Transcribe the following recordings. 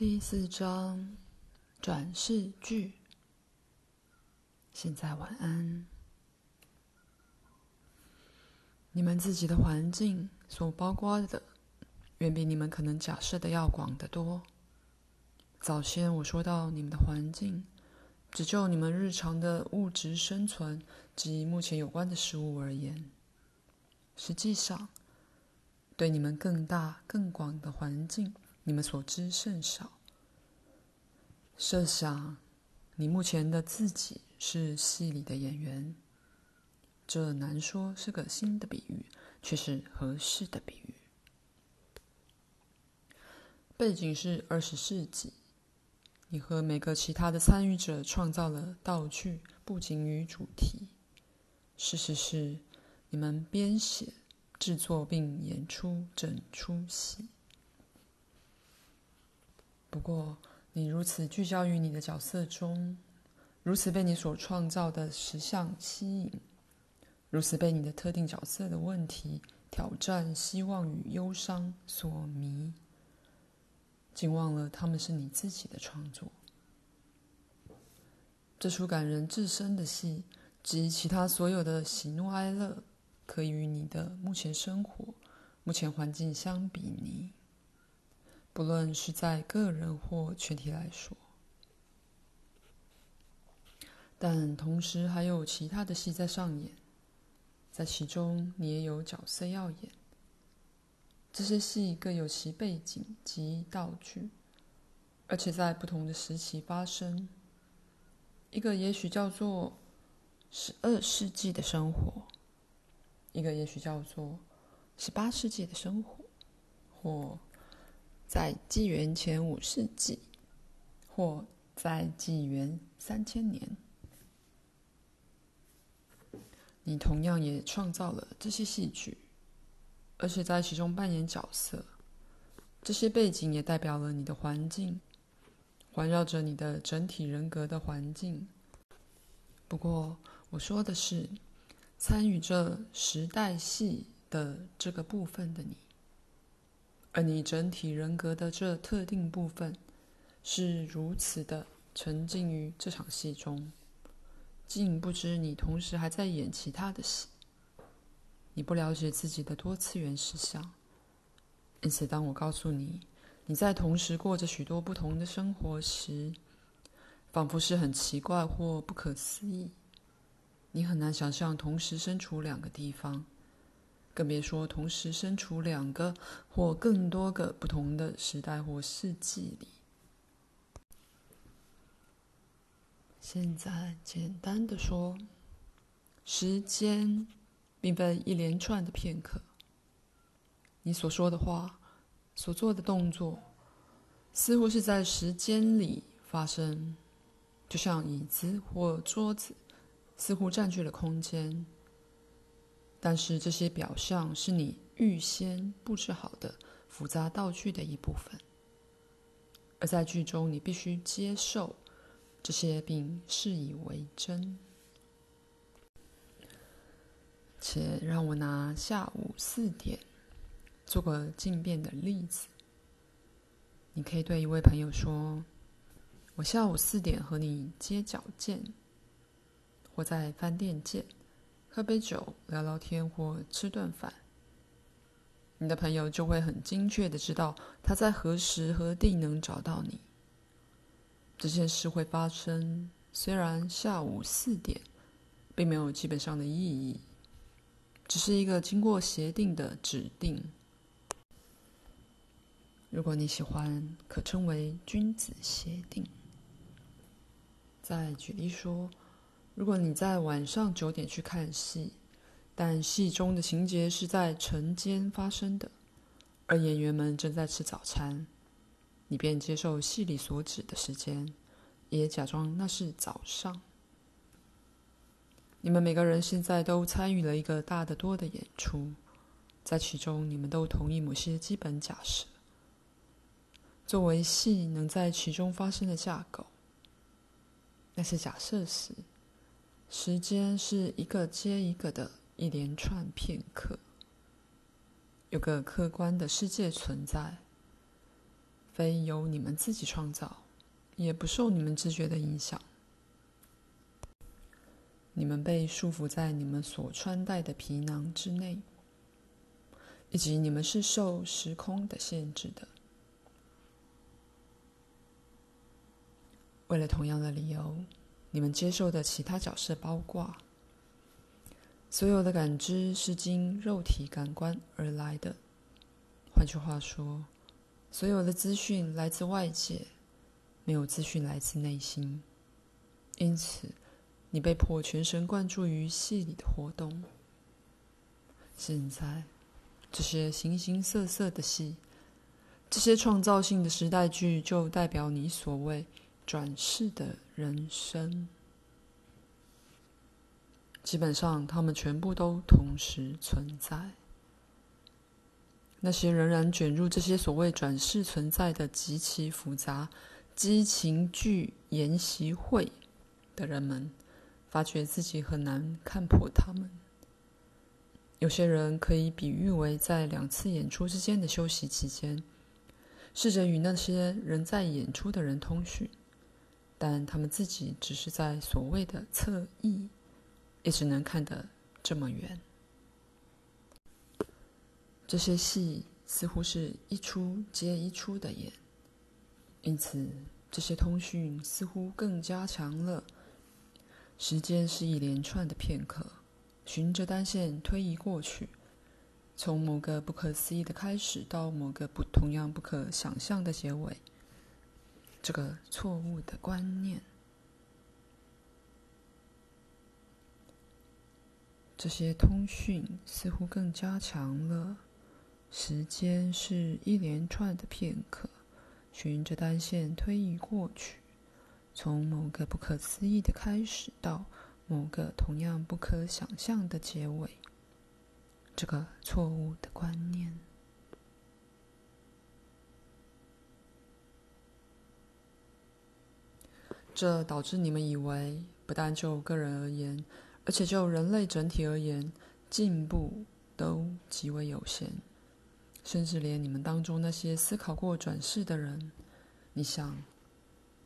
第四章转世句。现在晚安。你们自己的环境所包括的，远比你们可能假设的要广得多。早先我说到，你们的环境只就你们日常的物质生存及目前有关的事物而言，实际上，对你们更大、更广的环境，你们所知甚少。设想你目前的自己是戏里的演员，这难说是个新的比喻，却是合适的比喻。背景是二十世纪。你和每个其他的参与者创造了道具、布景与主题。事实是，你们编写、制作并演出整出戏。不过，你如此聚焦于你的角色中，如此被你所创造的实相吸引，如此被你的特定角色的问题、挑战、希望与忧伤所迷。竟忘了，他们是你自己的创作。这出感人至深的戏，及其他所有的喜怒哀乐，可以与你的目前生活、目前环境相比拟，不论是在个人或群体来说。但同时还有其他的戏在上演，在其中你也有角色要演。这些戏各有其背景及道具，而且在不同的时期发生。一个也许叫做十二世纪的生活，一个也许叫做十八世纪的生活，或在纪元前五世纪，或在纪元三千年。你同样也创造了这些戏剧。而且在其中扮演角色，这些背景也代表了你的环境，环绕着你的整体人格的环境。不过我说的是，参与这时代戏的这个部分的你，而你整体人格的这特定部分，是如此的沉浸于这场戏中，竟不知你同时还在演其他的戏。你不了解自己的多次元实相，因此，当我告诉你你在同时过着许多不同的生活时，仿佛是很奇怪或不可思议。你很难想象同时身处两个地方，更别说同时身处两个或更多个不同的时代或世纪里。现在，简单的说，时间。并非一连串的片刻。你所说的话、所做的动作，似乎是在时间里发生，就像椅子或桌子似乎占据了空间。但是这些表象是你预先布置好的复杂道具的一部分，而在剧中你必须接受这些并视以为真。且让我拿下午四点做个镜变的例子。你可以对一位朋友说：“我下午四点和你街角见，或在饭店见，喝杯酒、聊聊天或吃顿饭。”你的朋友就会很精确的知道他在何时何地能找到你。这件事会发生，虽然下午四点并没有基本上的意义。只是一个经过协定的指定。如果你喜欢，可称为君子协定。再举例说，如果你在晚上九点去看戏，但戏中的情节是在晨间发生的，而演员们正在吃早餐，你便接受戏里所指的时间，也假装那是早上。你们每个人现在都参与了一个大得多的演出，在其中你们都同意某些基本假设，作为戏能在其中发生的架构。那些假设时，时间是一个接一个的一连串片刻，有个客观的世界存在，非由你们自己创造，也不受你们知觉的影响。你们被束缚在你们所穿戴的皮囊之内，以及你们是受时空的限制的。为了同样的理由，你们接受的其他角色包括：所有的感知是经肉体感官而来的。换句话说，所有的资讯来自外界，没有资讯来自内心。因此，你被迫全神贯注于戏里的活动。现在，这些形形色色的戏，这些创造性的时代剧，就代表你所谓转世的人生。基本上，他们全部都同时存在。那些仍然卷入这些所谓转世存在的极其复杂激情剧研习会的人们，发觉自己很难看破他们。有些人可以比喻为在两次演出之间的休息期间，试着与那些仍在演出的人通讯，但他们自己只是在所谓的侧翼，也只能看得这么远。这些戏似乎是一出接一出的演，因此这些通讯似乎更加强了。时间是一连串的片刻，循着单线推移过去，从某个不可思议的开始到某个不同样不可想象的结尾。这个错误的观念，这些通讯似乎更加强了。时间是一连串的片刻，循着单线推移过去。从某个不可思议的开始到某个同样不可想象的结尾，这个错误的观念，这导致你们以为，不但就个人而言，而且就人类整体而言，进步都极为有限，甚至连你们当中那些思考过转世的人，你想。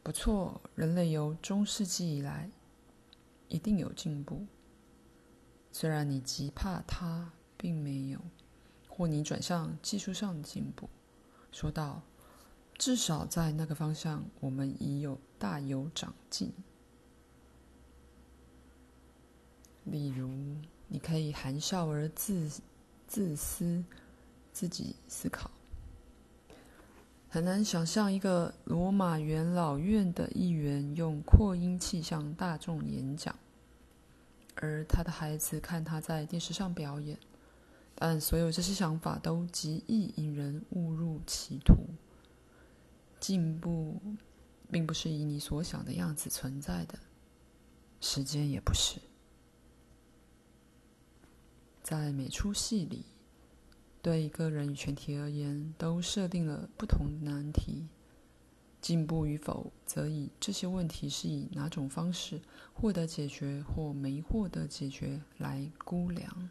不错，人类由中世纪以来一定有进步。虽然你极怕它并没有，或你转向技术上的进步，说道：“至少在那个方向，我们已有大有长进。”例如，你可以含笑而自自私，自己思考。很难想象一个罗马元老院的议员用扩音器向大众演讲，而他的孩子看他在电视上表演。但所有这些想法都极易引人误入歧途。进步并不是以你所想的样子存在的，时间也不是。在每出戏里。对个人与全体而言，都设定了不同难题。进步与否，则以这些问题是以哪种方式获得解决或没获得解决来估量。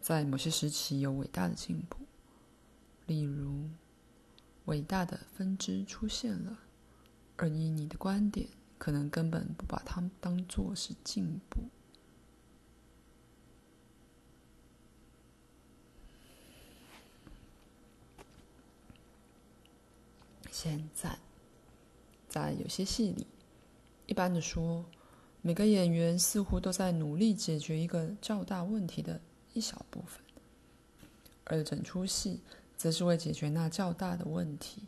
在某些时期有伟大的进步，例如伟大的分支出现了，而以你的观点，可能根本不把它们当作是进步。现在，在有些戏里，一般的说，每个演员似乎都在努力解决一个较大问题的一小部分，而整出戏则是为解决那较大的问题。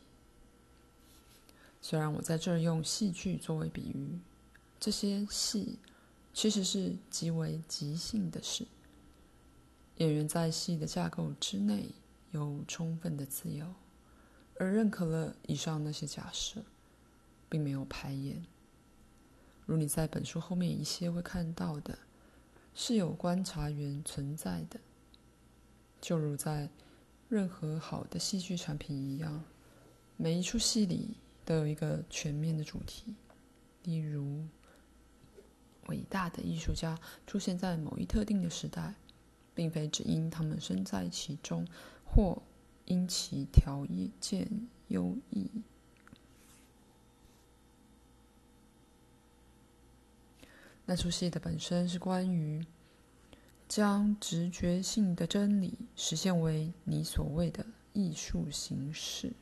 虽然我在这儿用戏剧作为比喻，这些戏其实是极为即兴的事。演员在戏的架构之内有充分的自由。而认可了以上那些假设，并没有排演。如你在本书后面一些会看到的，是有观察员存在的，就如在任何好的戏剧产品一样，每一出戏里都有一个全面的主题。例如，伟大的艺术家出现在某一特定的时代，并非只因他们身在其中，或因其条件优异。那出戏的本身是关于将直觉性的真理实现为你所谓的艺术形式，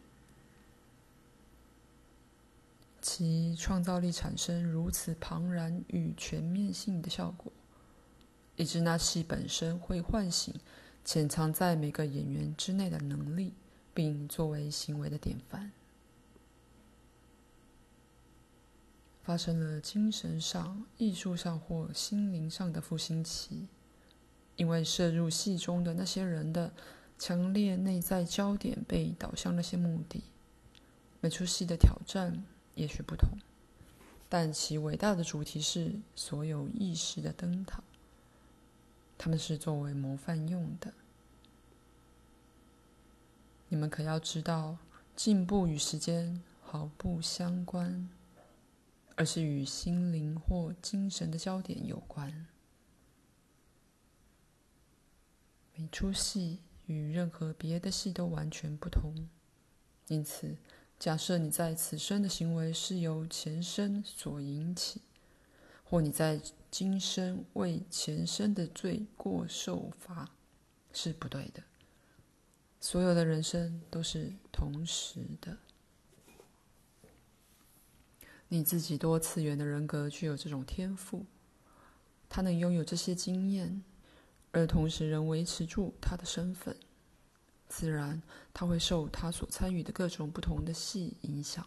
其创造力产生如此庞然与全面性的效果，以致那戏本身会唤醒潜藏在每个演员之内的能力，并作为行为的典范。发生了精神上、艺术上或心灵上的复兴期，因为摄入戏中的那些人的强烈内在焦点被导向那些目的。每出戏的挑战也许不同，但其伟大的主题是所有意识的灯塔。他们是作为模范用的。你们可要知道，进步与时间毫不相关。而是与心灵或精神的焦点有关。每出戏与任何别的戏都完全不同，因此，假设你在此生的行为是由前生所引起，或你在今生为前生的罪过受罚，是不对的。所有的人生都是同时的。你自己多次元的人格具有这种天赋，他能拥有这些经验，而同时仍维持住他的身份。自然，他会受他所参与的各种不同的戏影响。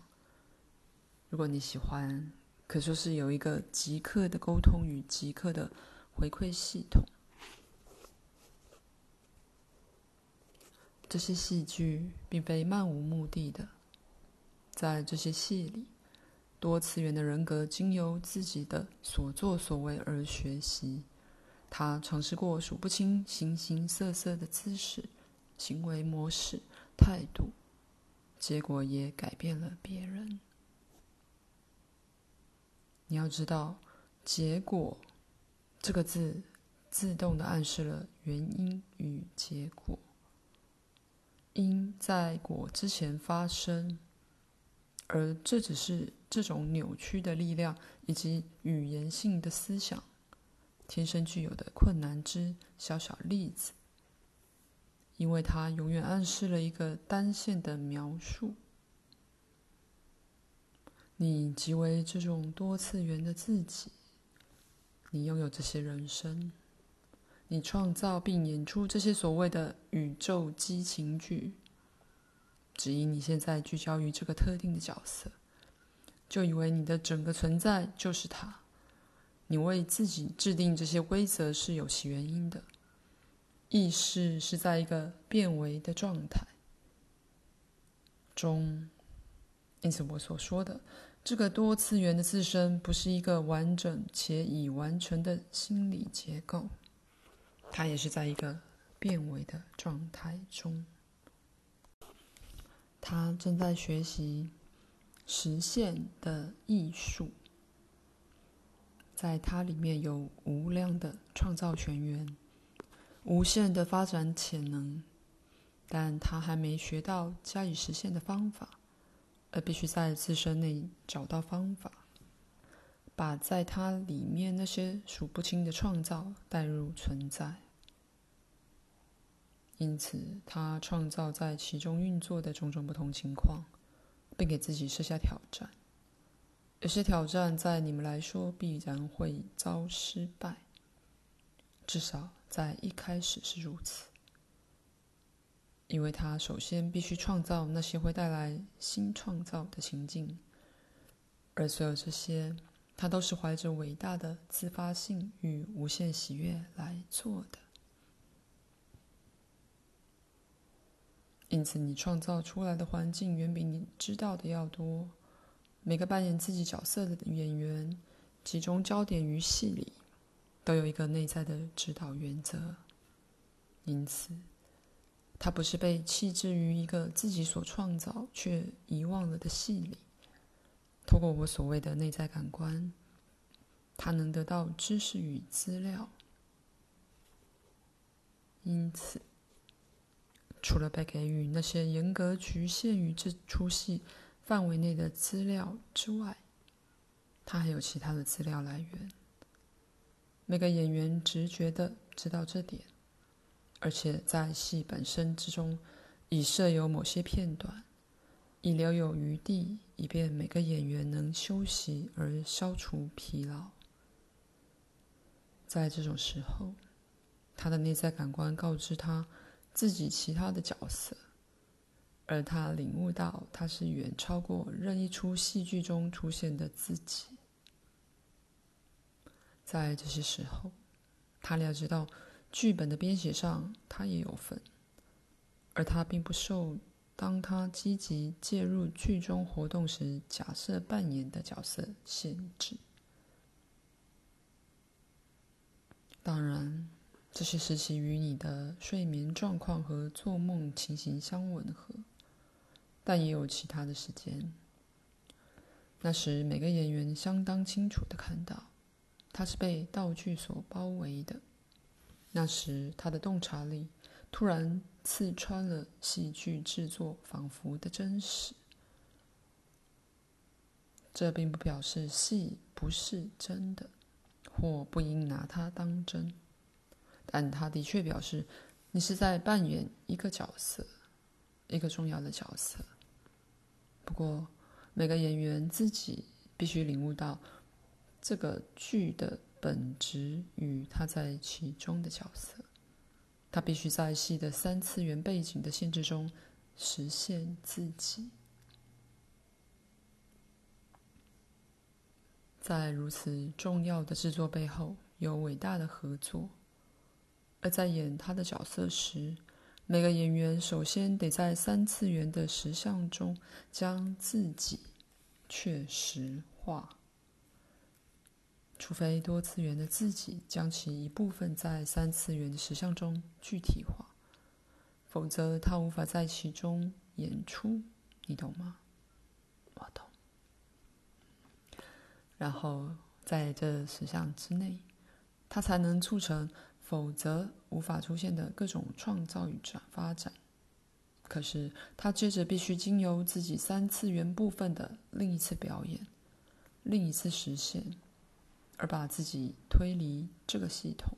如果你喜欢，可说是有一个即刻的沟通与即刻的回馈系统。这些戏剧并非漫无目的的，在这些戏里。多次元的人格经由自己的所作所为而学习，他尝试过数不清形形色色的姿势、行为模式、态度，结果也改变了别人。你要知道，“结果”这个字自动的暗示了原因与结果，因在果之前发生。而这只是这种扭曲的力量以及语言性的思想天生具有的困难之小小例子，因为它永远暗示了一个单线的描述。你即为这种多次元的自己，你拥有这些人生，你创造并演出这些所谓的宇宙激情剧。只因你现在聚焦于这个特定的角色，就以为你的整个存在就是他。你为自己制定这些规则是有其原因的。意识是在一个变为的状态中，因此我所说的这个多次元的自身不是一个完整且已完成的心理结构，它也是在一个变为的状态中。他正在学习实现的艺术，在它里面有无量的创造泉源，无限的发展潜能，但他还没学到加以实现的方法，而必须在自身内找到方法，把在它里面那些数不清的创造带入存在。因此，他创造在其中运作的种种不同情况，并给自己设下挑战。有些挑战在你们来说必然会遭失败，至少在一开始是如此。因为他首先必须创造那些会带来新创造的情境，而所有这些，他都是怀着伟大的自发性与无限喜悦来做的。因此，你创造出来的环境远比你知道的要多。每个扮演自己角色的演员，集中焦点于戏里，都有一个内在的指导原则。因此，他不是被弃置于一个自己所创造却遗忘了的戏里。透过我所谓的内在感官，他能得到知识与资料。因此。除了被给予那些严格局限于这出戏范围内的资料之外，他还有其他的资料来源。每个演员直觉地知道这点，而且在戏本身之中已设有某些片段，以留有余地，以便每个演员能休息而消除疲劳。在这种时候，他的内在感官告知他自己其他的角色，而他领悟到他是远超过任意出戏剧中出现的自己。在这些时候，他了解到剧本的编写上他也有份，而他并不受当他积极介入剧中活动时假设扮演的角色限制。当然，这些时期与你的睡眠状况和做梦情形相吻合，但也有其他的时间。那时，每个演员相当清楚的看到，他是被道具所包围的。那时，他的洞察力突然刺穿了戏剧制作仿佛的真实。这并不表示戏不是真的。或不应拿它当真，但他的确表示，你是在扮演一个角色，一个重要的角色。不过，每个演员自己必须领悟到这个剧的本质与他在其中的角色。他必须在戏的三次元背景的限制中实现自己。在如此重要的制作背后，有伟大的合作。而在演他的角色时，每个演员首先得在三次元的实像中将自己确实化，除非多次元的自己将其一部分在三次元的实像中具体化，否则他无法在其中演出。你懂吗？我懂。然后在这实相之内，他才能促成，否则无法出现的各种创造与转发展。可是，他接着必须经由自己三次元部分的另一次表演，另一次实现，而把自己推离这个系统。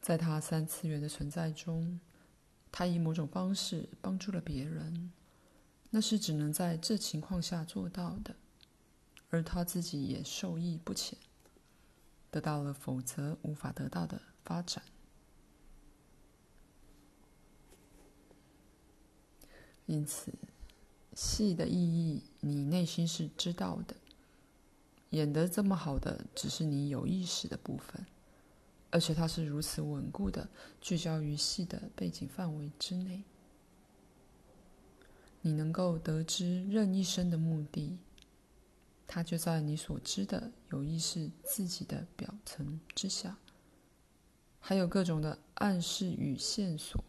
在他三次元的存在中，他以某种方式帮助了别人。那是只能在这情况下做到的，而他自己也受益不浅，得到了否则无法得到的发展。因此，戏的意义你内心是知道的，演得这么好的只是你有意识的部分，而且它是如此稳固的聚焦于戏的背景范围之内。你能够得知任一生的目的，它就在你所知的有意识自己的表层之下，还有各种的暗示与线索，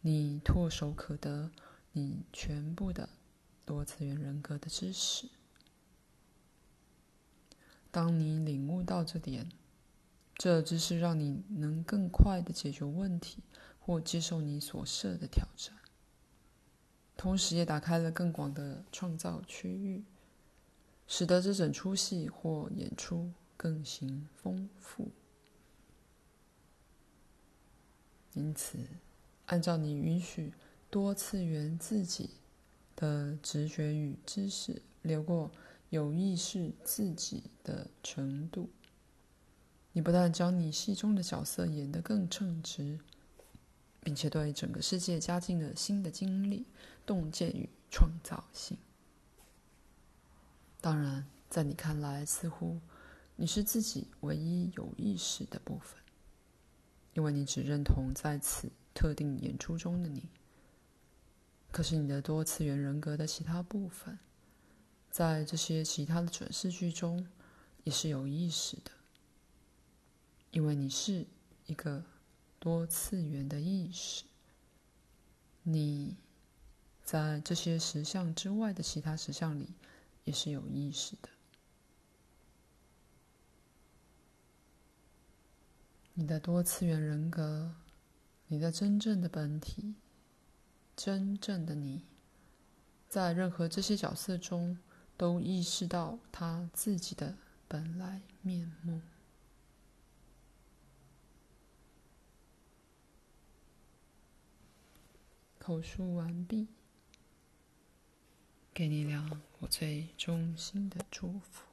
你唾手可得，你全部的多次元人格的知识。当你领悟到这点，这知识让你能更快的解决问题，或接受你所设的挑战。同时也打开了更广的创造区域，使得这整出戏或演出更形丰富。因此，按照你允许多次元自己的直觉与知识流过有意识自己的程度，你不但将你戏中的角色演得更称职。并且对整个世界加进了新的经历、洞见与创造性。当然，在你看来，似乎你是自己唯一有意识的部分，因为你只认同在此特定演出中的你。可是，你的多次元人格的其他部分，在这些其他的转世剧中也是有意识的，因为你是一个。多次元的意识，你在这些实相之外的其他实相里也是有意识的。你的多次元人格你的真正的本体，真正的你，在任何这些角色中都意识到他自己的本来面目。口述完毕，给你俩我最衷心的祝福。